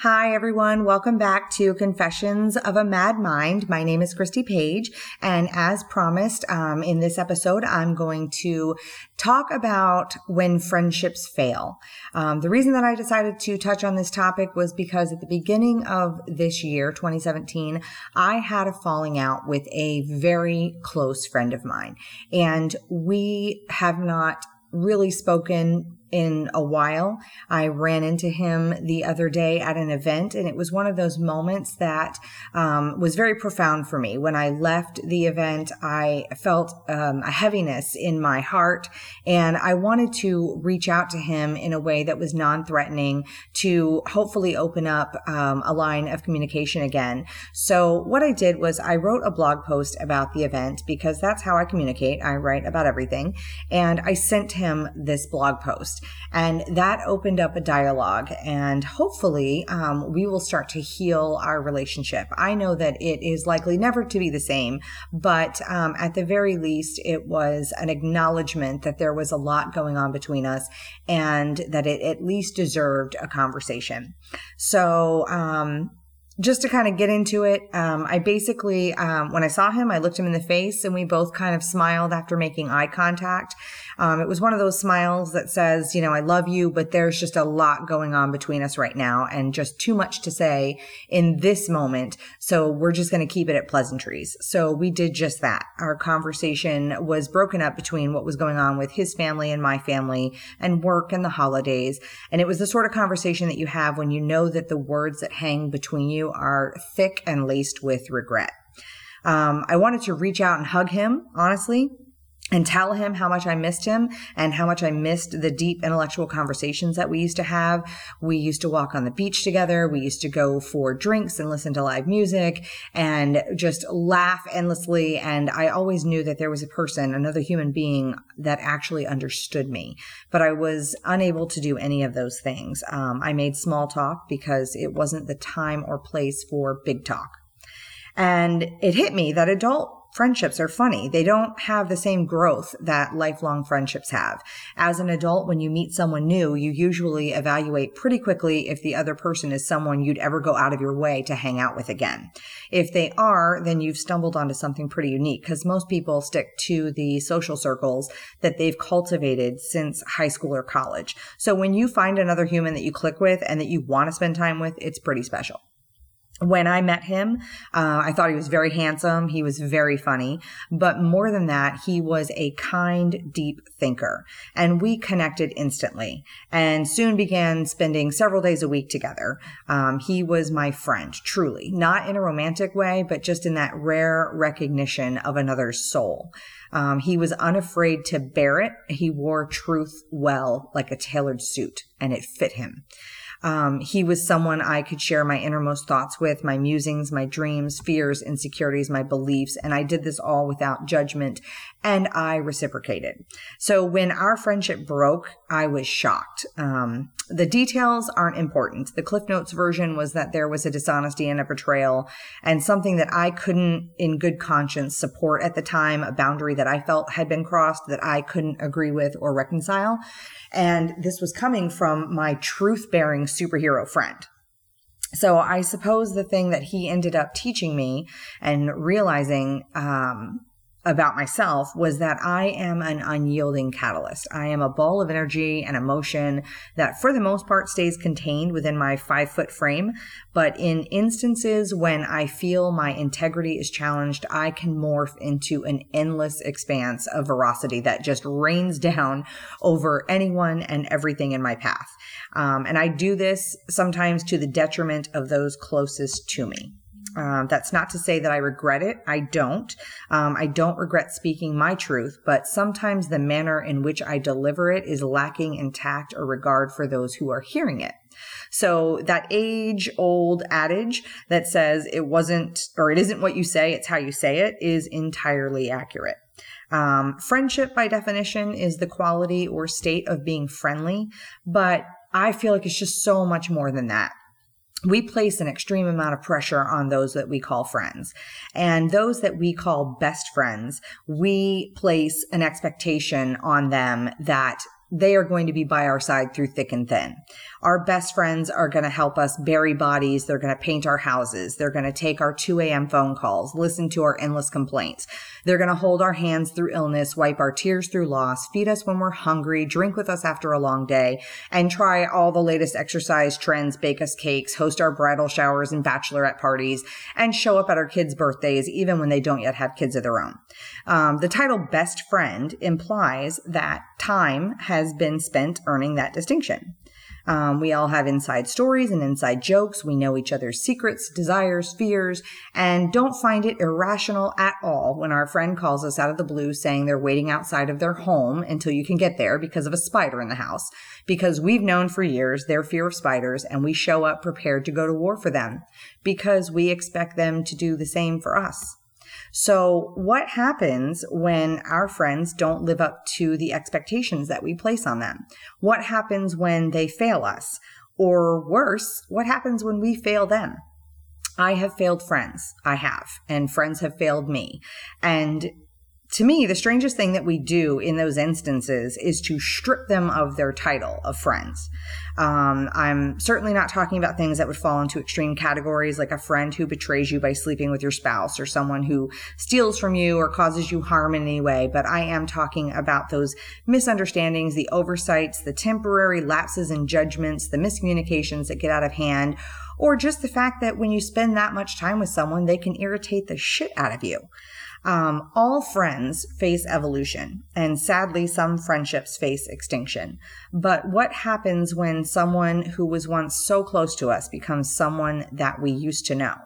Hi, everyone. Welcome back to Confessions of a Mad Mind. My name is Christy Page. And as promised, um, in this episode, I'm going to talk about when friendships fail. Um, the reason that I decided to touch on this topic was because at the beginning of this year, 2017, I had a falling out with a very close friend of mine. And we have not really spoken in a while. I ran into him the other day at an event, and it was one of those moments that um, was very profound for me. When I left the event, I felt um, a heaviness in my heart, and I wanted to reach out to him in a way that was non threatening to hopefully open up um, a line of communication again. So, what I did was I wrote a blog post about the event because that's how I communicate. I write about everything, and I sent him this blog post. And that opened up a dialogue. And hopefully, um, we will start to heal our relationship. I know that it is likely never to be the same, but um, at the very least, it was an acknowledgement that there was a lot going on between us and that it at least deserved a conversation. So, um, just to kind of get into it, um, I basically, um, when I saw him, I looked him in the face and we both kind of smiled after making eye contact. Um, it was one of those smiles that says, you know, I love you, but there's just a lot going on between us right now and just too much to say in this moment. So we're just going to keep it at pleasantries. So we did just that. Our conversation was broken up between what was going on with his family and my family and work and the holidays. And it was the sort of conversation that you have when you know that the words that hang between you are thick and laced with regret. Um, I wanted to reach out and hug him, honestly, and tell him how much I missed him and how much I missed the deep intellectual conversations that we used to have. We used to walk on the beach together. We used to go for drinks and listen to live music and just laugh endlessly. And I always knew that there was a person, another human being that actually understood me, but I was unable to do any of those things. Um, I made small talk because it wasn't the time or place for big talk. And it hit me that adult friendships are funny. They don't have the same growth that lifelong friendships have. As an adult, when you meet someone new, you usually evaluate pretty quickly if the other person is someone you'd ever go out of your way to hang out with again. If they are, then you've stumbled onto something pretty unique because most people stick to the social circles that they've cultivated since high school or college. So when you find another human that you click with and that you want to spend time with, it's pretty special when I met him, uh, I thought he was very handsome. He was very funny. But more than that, he was a kind, deep thinker. And we connected instantly and soon began spending several days a week together. Um, he was my friend, truly. Not in a romantic way, but just in that rare recognition of another's soul. Um, he was unafraid to bare it. He wore truth well, like a tailored suit, and it fit him. Um, he was someone I could share my innermost thoughts with, my musings, my dreams, fears, insecurities, my beliefs. And I did this all without judgment and I reciprocated. So when our friendship broke, I was shocked. Um, the details aren't important. The Cliff Notes version was that there was a dishonesty and a betrayal and something that I couldn't in good conscience support at the time, a boundary that I felt had been crossed that I couldn't agree with or reconcile. And this was coming from my truth bearing superhero friend. So I suppose the thing that he ended up teaching me and realizing um, about myself was that I am an unyielding catalyst. I am a ball of energy and emotion that, for the most part, stays contained within my five foot frame. But in instances when I feel my integrity is challenged, I can morph into an endless expanse of veracity that just rains down over anyone and everything in my path. Um, and I do this sometimes to the detriment of those closest to me. Um, that's not to say that I regret it. I don't. Um, I don't regret speaking my truth, but sometimes the manner in which I deliver it is lacking in tact or regard for those who are hearing it. So that age old adage that says it wasn't or it isn't what you say, it's how you say it is entirely accurate. Um, friendship by definition is the quality or state of being friendly, but I feel like it's just so much more than that we place an extreme amount of pressure on those that we call friends. And those that we call best friends, we place an expectation on them that they are going to be by our side through thick and thin. Our best friends are going to help us bury bodies. They're going to paint our houses. They're going to take our 2 a.m. phone calls, listen to our endless complaints. They're going to hold our hands through illness, wipe our tears through loss, feed us when we're hungry, drink with us after a long day, and try all the latest exercise trends, bake us cakes, host our bridal showers and bachelorette parties, and show up at our kids' birthdays even when they don't yet have kids of their own. Um, the title best friend implies that time has been spent earning that distinction. Um, we all have inside stories and inside jokes. We know each other's secrets, desires, fears, and don't find it irrational at all when our friend calls us out of the blue saying they're waiting outside of their home until you can get there because of a spider in the house. Because we've known for years their fear of spiders and we show up prepared to go to war for them because we expect them to do the same for us. So, what happens when our friends don't live up to the expectations that we place on them? What happens when they fail us? Or worse, what happens when we fail them? I have failed friends. I have. And friends have failed me. And to me, the strangest thing that we do in those instances is to strip them of their title of friends. Um, I'm certainly not talking about things that would fall into extreme categories like a friend who betrays you by sleeping with your spouse or someone who steals from you or causes you harm in any way, but I am talking about those misunderstandings, the oversights, the temporary lapses in judgments, the miscommunications that get out of hand, or just the fact that when you spend that much time with someone, they can irritate the shit out of you. Um, all friends face evolution, and sadly, some friendships face extinction. But what happens when someone who was once so close to us becomes someone that we used to know?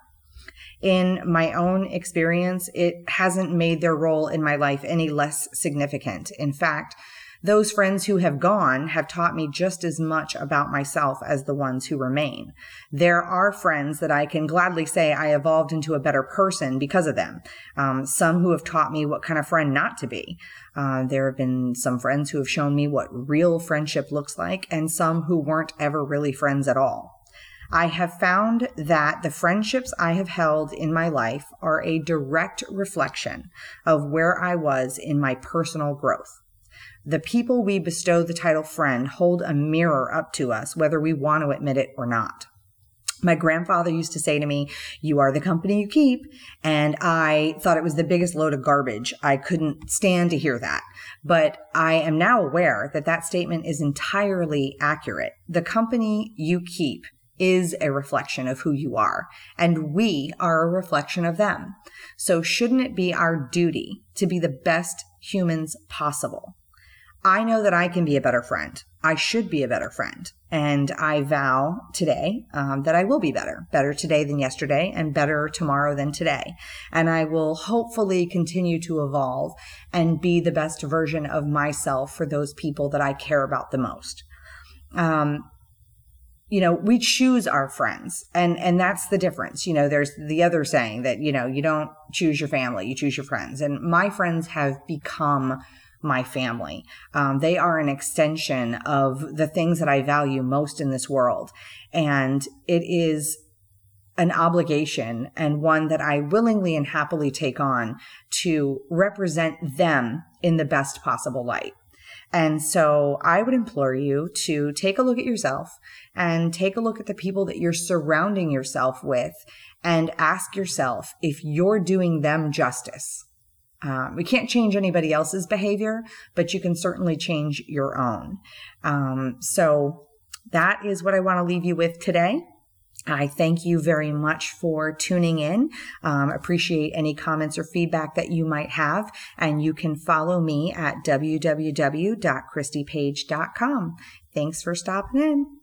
In my own experience, it hasn't made their role in my life any less significant. In fact, those friends who have gone have taught me just as much about myself as the ones who remain. There are friends that I can gladly say I evolved into a better person because of them. Um, some who have taught me what kind of friend not to be. Uh, there have been some friends who have shown me what real friendship looks like, and some who weren't ever really friends at all. I have found that the friendships I have held in my life are a direct reflection of where I was in my personal growth. The people we bestow the title friend hold a mirror up to us, whether we want to admit it or not. My grandfather used to say to me, You are the company you keep. And I thought it was the biggest load of garbage. I couldn't stand to hear that. But I am now aware that that statement is entirely accurate. The company you keep is a reflection of who you are, and we are a reflection of them. So, shouldn't it be our duty to be the best humans possible? I know that I can be a better friend. I should be a better friend. And I vow today um, that I will be better, better today than yesterday, and better tomorrow than today. And I will hopefully continue to evolve and be the best version of myself for those people that I care about the most. Um, you know, we choose our friends and, and that's the difference. You know, there's the other saying that, you know, you don't choose your family, you choose your friends. And my friends have become my family. Um, they are an extension of the things that I value most in this world. And it is an obligation and one that I willingly and happily take on to represent them in the best possible light. And so I would implore you to take a look at yourself and take a look at the people that you're surrounding yourself with and ask yourself if you're doing them justice. Um, we can't change anybody else's behavior, but you can certainly change your own. Um, so that is what I want to leave you with today. I thank you very much for tuning in. Um, appreciate any comments or feedback that you might have. And you can follow me at www.christypage.com. Thanks for stopping in.